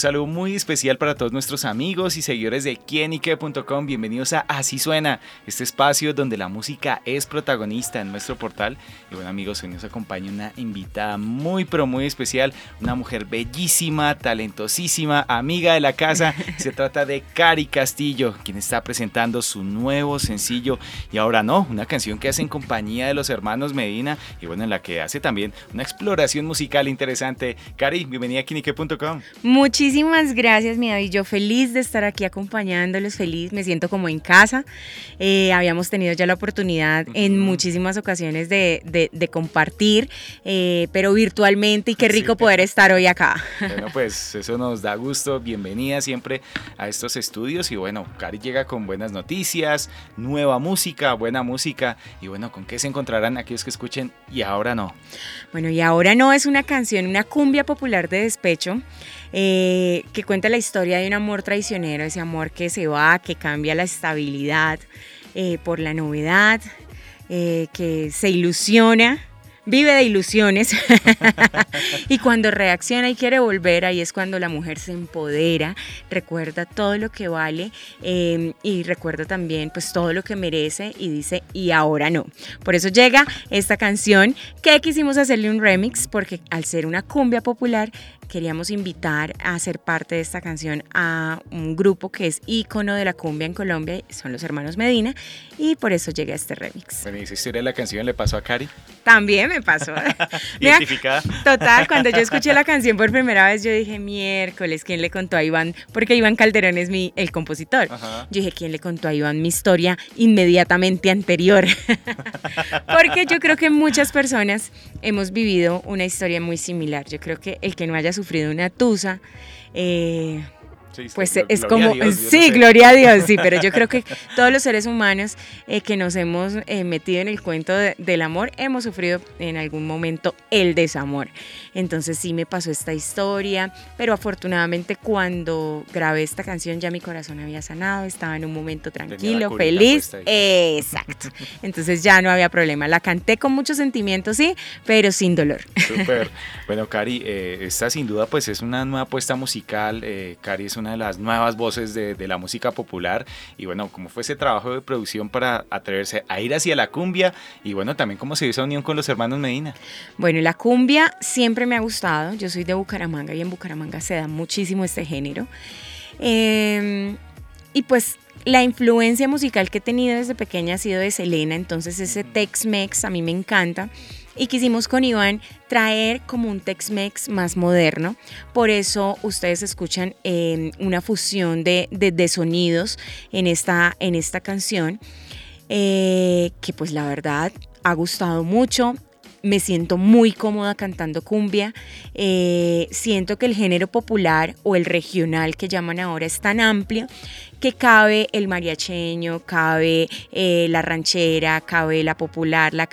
Saludo muy especial para todos nuestros amigos y seguidores de quienique.com. Bienvenidos a Así Suena, este espacio donde la música es protagonista en nuestro portal. Y bueno amigos, hoy nos acompaña una invitada muy pero muy especial, una mujer bellísima, talentosísima, amiga de la casa. Se trata de Cari Castillo, quien está presentando su nuevo sencillo y ahora no, una canción que hace en compañía de los hermanos Medina y bueno, en la que hace también una exploración musical interesante. Cari, bienvenida a quienique.com. Muchas Muchísimas gracias, mi David. Yo feliz de estar aquí acompañándolos, feliz, me siento como en casa. Eh, habíamos tenido ya la oportunidad en muchísimas ocasiones de, compartir, eh, pero virtualmente y qué rico poder estar hoy acá. Bueno, pues eso nos da gusto. Bienvenida siempre a estos estudios y bueno, Cari llega con buenas noticias, nueva música, buena música y bueno, ¿con qué se encontrarán aquellos que escuchen y ahora no? Bueno, y ahora no es una canción, una cumbia popular de despecho. Eh, que cuenta la historia de un amor traicionero, ese amor que se va, que cambia la estabilidad eh, por la novedad, eh, que se ilusiona vive de ilusiones y cuando reacciona y quiere volver, ahí es cuando la mujer se empodera, recuerda todo lo que vale em, y recuerda también pues todo lo que merece y dice y ahora no. Por eso llega esta canción que quisimos hacerle un remix porque al ser una cumbia popular queríamos invitar a ser parte de esta canción a un grupo que es ícono de la cumbia en Colombia, son los hermanos Medina, y por eso llega este remix. Bueno, ¿y esa historia de la canción le pasó a Cari? También me pasó. Identificada. total, cuando yo escuché la canción por primera vez, yo dije, miércoles, ¿quién le contó a Iván? Porque Iván Calderón es mi, el compositor. Yo dije, ¿quién le contó a Iván mi historia inmediatamente anterior? Porque yo creo que muchas personas hemos vivido una historia muy similar. Yo creo que el que no haya sufrido una tusa, eh, pues es como, sí, gloria a Dios, sí, pero yo creo que todos los seres humanos eh, que nos hemos eh, metido en el cuento del amor hemos sufrido en algún momento el desamor. Entonces sí me pasó esta historia, pero afortunadamente cuando grabé esta canción ya mi corazón había sanado, estaba en un momento tranquilo, feliz. Exacto. Entonces ya no había problema. La canté con mucho sentimiento, sí, pero sin dolor. Súper. Bueno, Cari, eh, esta sin duda pues es una nueva apuesta musical. Cari es una de las nuevas voces de, la música popular. Y bueno, ¿cómo fue ese trabajo de producción para atreverse a ir hacia la cumbia? Y bueno, también cómo se dio esa unión con los hermanos Medina. Bueno, la cumbia siempre me ha gustado. Yo soy de Bucaramanga y en Bucaramanga se da muchísimo este género. Em, y pues la influencia musical que he tenido desde pequeña ha sido de Selena, entonces ese Tex-Mex a mí me encanta y quisimos con Iván traer como un Tex-Mex más moderno. Por eso ustedes escuchan em, una fusión de, sonidos en esta, en esta canción, eh, que pues la verdad ha gustado mucho me siento muy cómoda cantando cumbia. Eh, siento que el género popular o el regional que llaman ahora es tan amplio que cabe el mariacheño, cabe eh, la ranchera, cabe la popular, la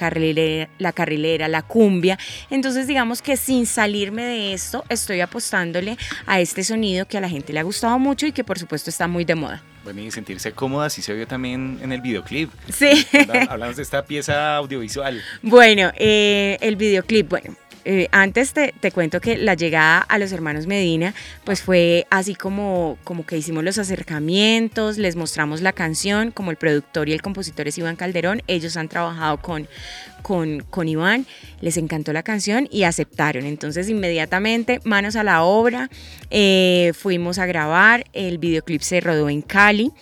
la carrilera, la cumbia. Entonces digamos que sin salirme de esto, estoy apostándole a este sonido que a la gente le ha gustado mucho y que por supuesto está muy de moda. Bueno, y sentirse cómoda, así se vio también en el videoclip. Sí. Hablamos de esta pieza audiovisual. Bueno, eh, el videoclip, bueno, eh, antes te, cuento que la llegada a los hermanos Medina, pues fue así como, como que hicimos los acercamientos, les mostramos la canción, como el productor y el compositor es Iván Calderón, ellos han trabajado con, con, con Iván, les encantó la canción y aceptaron. Entonces inmediatamente, manos a la obra, eh, fuimos a grabar, el videoclip se rodó en Cali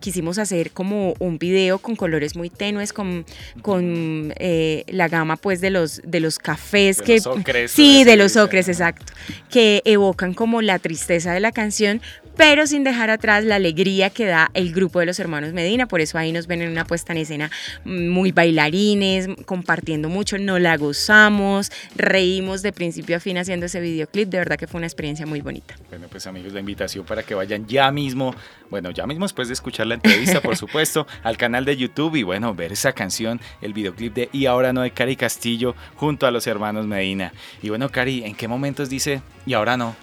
quisimos hacer como un video con colores muy tenues, con, con eh, la gama pues de los, de los cafés que... Los ocres, sí, de los ocres, exacto, que evocan como la tristeza de la canción, pero sin dejar atrás la alegría que da el grupo de los hermanos Medina. Por eso ahí nos ven en una puesta en escena muy bailarines, compartiendo mucho, no la gozamos, reímos de principio a fin haciendo ese videoclip. De verdad que fue una experiencia muy bonita. Bueno, pues amigos, la invitación para que vayan ya mismo, bueno, ya mismo después de escuchar la entrevista, por supuesto, al canal de YouTube y bueno, ver esa canción, el videoclip de Y ahora no de Cari Castillo junto a los hermanos Medina. Y bueno, Cari, ¿en qué momentos dice y ahora no?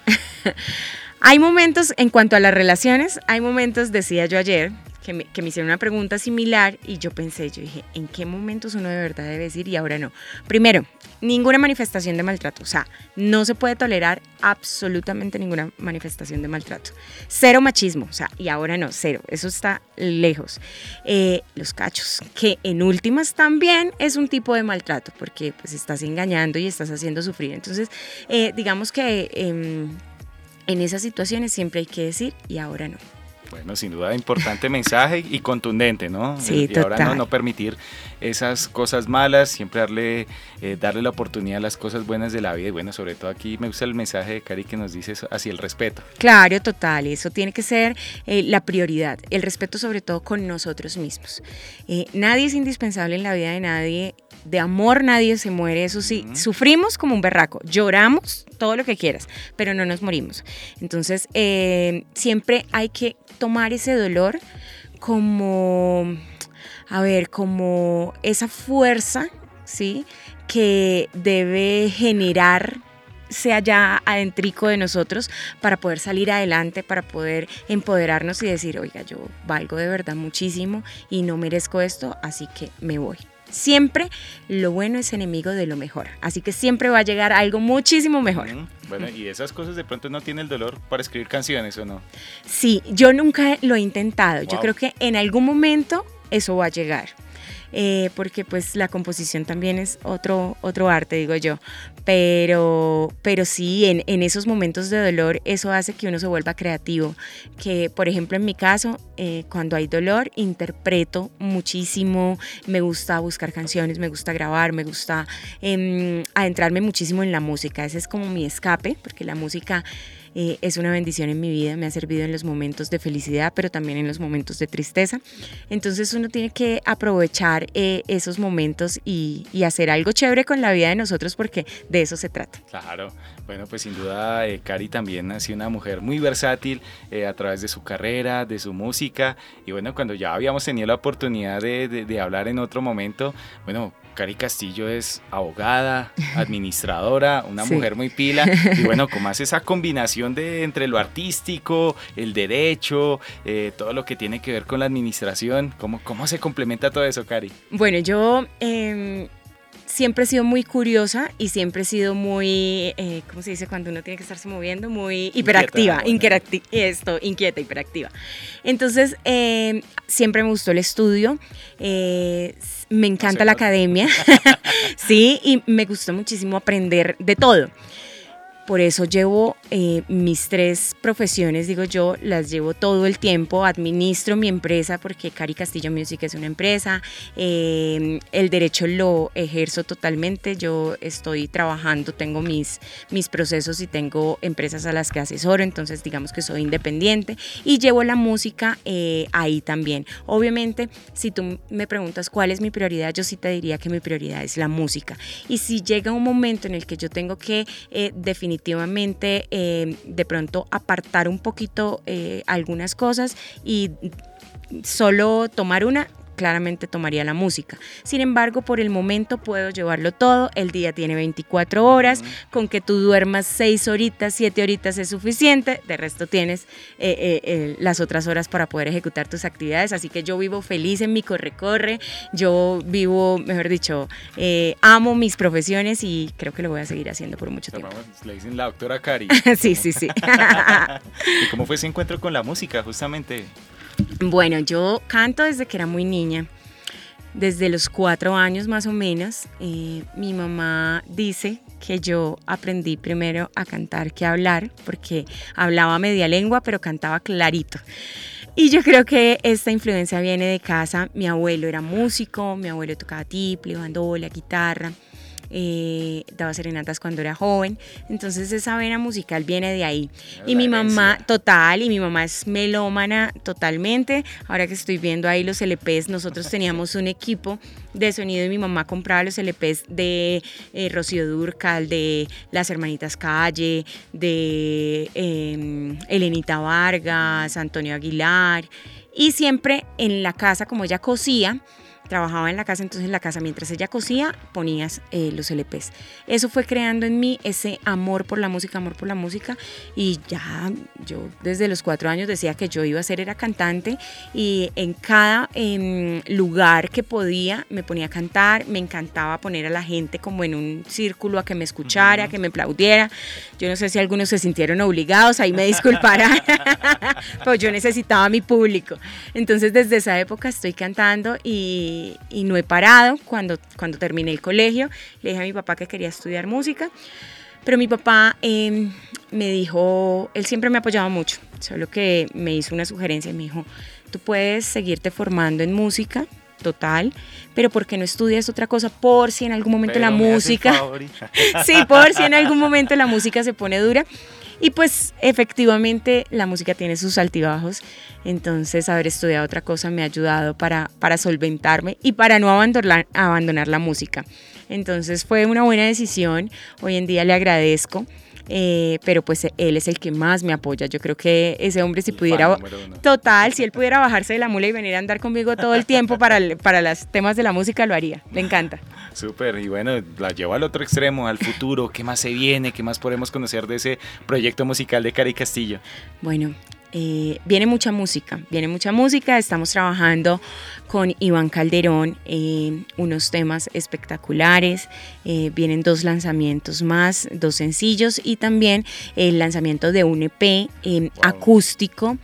hay momentos, en cuanto a las relaciones, hay momentos, decía yo ayer, que me, hicieron una pregunta similar y yo pensé, yo dije, ¿en qué momentos uno de verdad debe decir y ahora no? Primero, ninguna manifestación de maltrato, o sea, no se puede tolerar absolutamente ninguna manifestación de maltrato. Cero machismo, o sea, y ahora no, cero, eso está lejos. Eh, los cachos, que en últimas también es un tipo de maltrato, porque pues estás engañando y estás haciendo sufrir. Entonces, eh, digamos que em, en esas situaciones siempre hay que decir y ahora no. Bueno, sin duda importante mensaje y contundente, ¿no? Sí, y ahora no, no permitir esas cosas malas, siempre darle, eh, darle la oportunidad a las cosas buenas de la vida. Y bueno, sobre todo aquí me gusta el mensaje de Cari que nos dice hacia el respeto. Claro, total, eso tiene que ser eh, la prioridad, el respeto sobre todo con nosotros mismos. Eh, nadie es indispensable en la vida de nadie, de amor nadie se muere, eso sí, sufrimos como un berraco, lloramos todo lo que quieras, pero no nos morimos. Entonces, siempre hay que tomar ese dolor como, a ver, como esa fuerza, ¿sí? Que debe generar sea ya adentrico de nosotros para poder salir adelante, para poder empoderarnos y decir, oiga, yo valgo de verdad muchísimo y no merezco esto, así que me voy. Siempre lo bueno es enemigo de lo mejor, así que siempre va a llegar algo muchísimo mejor. Bueno, y esas cosas de pronto no tiene el dolor para escribir canciones o no. Sí, yo nunca lo he intentado. Yo creo que en algún momento eso va a llegar. Eh, porque pues la composición también es otro, otro arte, digo yo. Pero, pero sí, en, esos momentos de dolor eso hace que uno se vuelva creativo. Que, por ejemplo, en mi caso, eh, cuando hay dolor, interpreto muchísimo, me gusta buscar canciones, me gusta grabar, me gusta eh, adentrarme muchísimo en la música. Ese es como mi escape, porque la música eh, es una bendición en mi vida, me ha servido en los momentos de felicidad, pero también en los momentos de tristeza. Entonces uno tiene que aprovechar eh, esos momentos y, hacer algo chévere con la vida de nosotros porque de eso se trata. Claro, bueno, pues sin duda eh, Cari también ha sido una mujer muy versátil a través de su carrera, de su música y bueno, cuando ya habíamos tenido la oportunidad de, de hablar en otro momento, bueno, Cari Castillo es abogada, administradora, una mujer muy pila. Y bueno, ¿cómo hace esa combinación de entre lo artístico, el derecho, eh, todo lo que tiene que ver con la administración? ¿Cómo, cómo se complementa todo eso, Cari? Bueno, yo em, siempre he sido muy curiosa y siempre he sido muy, eh, ¿cómo se dice cuando uno tiene que estarse moviendo? Muy hiperactiva, inquieta, esto, inquieta, hiperactiva. Entonces, eh, siempre me gustó el estudio, eh, me encanta la academia, sí, y me gustó muchísimo aprender de todo. Por eso llevo eh, mis tres profesiones, digo yo, las llevo todo el tiempo, administro mi empresa porque Cari Castillo Music es una empresa, eh, el derecho lo ejerzo totalmente, yo estoy trabajando, tengo mis, mis procesos y tengo empresas a las que asesoro, entonces digamos que soy independiente y llevo la música eh, ahí también. Obviamente, si tú me preguntas cuál es mi prioridad, yo sí te diría que mi prioridad es la música. Y si llega un momento en el que yo tengo que definir definitivamente eh, de pronto apartar un poquito eh, algunas cosas y solo tomar una, claramente tomaría la música. Sin embargo, por el momento puedo llevarlo todo. El día tiene 24 horas, con que tú duermas 6 horitas, 7 horitas es suficiente. De resto tienes eh, eh, eh, las otras horas para poder ejecutar tus actividades. Así que yo vivo feliz en mi corre-corre. Yo vivo, mejor dicho, amo mis profesiones y creo que lo voy a seguir haciendo por mucho tiempo. le dicen la doctora Cari. sí, sí, sí. ¿Y cómo fue ese encuentro con la música, justamente? Bueno, yo canto desde que era muy niña. Desde los cuatro años más o menos, eh, mi mamá dice que yo aprendí primero a cantar que a hablar, porque hablaba media lengua, pero cantaba clarito. Y yo creo que esta influencia viene de casa. Mi abuelo era músico, mi abuelo tocaba tiple, bandola, guitarra. Eh, daba serenatas cuando era joven, entonces esa vena musical viene de ahí. y mi mamá, total, y mi mamá es melómana totalmente. Ahora que estoy viendo ahí los LPs, nosotros teníamos un equipo de sonido y mi mamá compraba los LPs de eh, Rocío Durcal, de Las Hermanitas Calle, de eh, Elenita Vargas, Antonio Aguilar. Y siempre en la casa, como ella cosía, trabajaba en la casa, entonces en la casa mientras ella cosía ponías eh, los LPs. Eso fue creando en mí ese amor por la música, amor por la música y ya yo desde los cuatro años decía que yo iba a ser era cantante y en cada em, lugar que podía me ponía a cantar, me encantaba poner a la gente como en un círculo a que me escuchara, que me aplaudiera. Yo no sé si algunos se sintieron obligados, ahí me disculparán, pero yo necesitaba mi público. Entonces desde esa época estoy cantando y y, no he parado. Cuando, cuando terminé el colegio, le dije a mi papá que quería estudiar música, pero mi papá em, me dijo, él siempre me apoyaba mucho, solo que me hizo una sugerencia y me dijo, tú puedes seguirte formando en música, total, pero ¿por qué no estudias otra cosa? Por si en algún momento la música... sí, por si en algún momento la música se pone dura. Y pues efectivamente la música tiene sus altibajos, entonces haber estudiado otra cosa me ha ayudado para, para solventarme y para no abandonar, abandonar la música. Entonces fue una buena decisión, hoy en día le agradezco. Eh, pero pues él es el que más me apoya. Yo creo que ese hombre si pudiera, total, si él pudiera bajarse de la mula y venir a andar conmigo todo el tiempo para, para los temas de la música, lo haría. Le encanta. Súper, y bueno, la llevo al otro extremo, al futuro. ¿Qué más se viene? ¿Qué más podemos conocer de ese proyecto musical de Cari Castillo? Bueno, eh, viene mucha música, viene mucha música, estamos trabajando con Iván Calderón eh, unos temas espectaculares, eh, vienen dos lanzamientos más, dos sencillos y también el lanzamiento de un EP acústico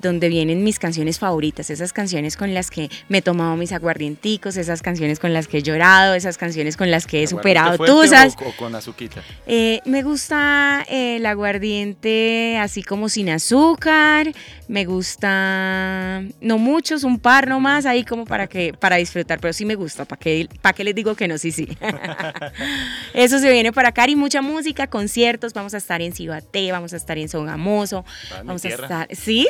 donde vienen mis canciones favoritas, esas canciones con las que me he tomado mis aguardienticos, esas canciones con las que he llorado, esas canciones con las que he superado tusas. O, o, con azuquita? me gusta el aguardiente así como sin azúcar me gusta, no muchos, un par nomás ahí como para que para disfrutar, pero sí me gusta, ¿para qué, para qué les digo que no? Sí, sí. Eso se viene para acá y mucha música, conciertos, vamos a estar en Cibaté, vamos a estar en Sogamoso, ah, vamos a estar, ¿sí?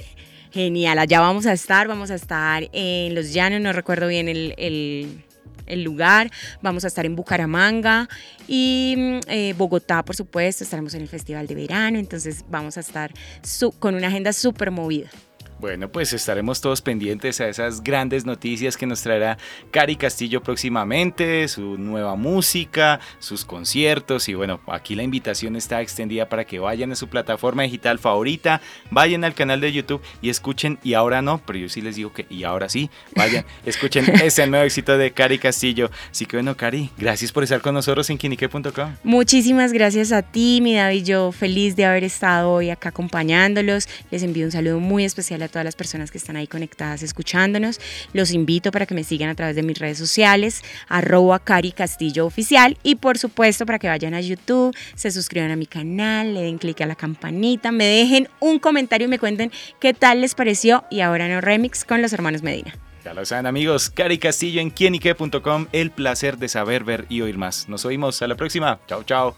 Genial, allá vamos a estar, vamos a estar en Los Llanos, no recuerdo bien el el lugar. Vamos a estar en Bucaramanga y mm, eh, Bogotá, por supuesto. Estaremos en el Festival de Verano, entonces vamos a estar con una agenda súper movida. Bueno, pues estaremos todos pendientes a esas grandes noticias que nos traerá Cari Castillo próximamente, su nueva música, sus conciertos y bueno, aquí la invitación está extendida para que vayan a su plataforma digital favorita, vayan al canal de YouTube y escuchen, y ahora no, pero yo sí les digo que y ahora sí, vayan, escuchen ese nuevo éxito de Cari Castillo. Así que bueno, Cari, gracias por estar con nosotros en quinique.com. Muchísimas gracias a ti, mi David, yo feliz de haber estado hoy acá acompañándolos. Les envío un saludo muy especial a a todas las personas que están ahí conectadas escuchándonos. Los invito para que me sigan a través de mis redes sociales, arroba Cari Castillo Oficial y por supuesto para que vayan a YouTube, se suscriban a mi canal, le den clic a la campanita, me dejen un comentario y me cuenten qué tal les pareció y ahora no remix con los hermanos Medina. Ya lo saben amigos, Cari Castillo en quienique.com, el placer de saber, ver y oír más. Nos oímos a la próxima. Chao, chao.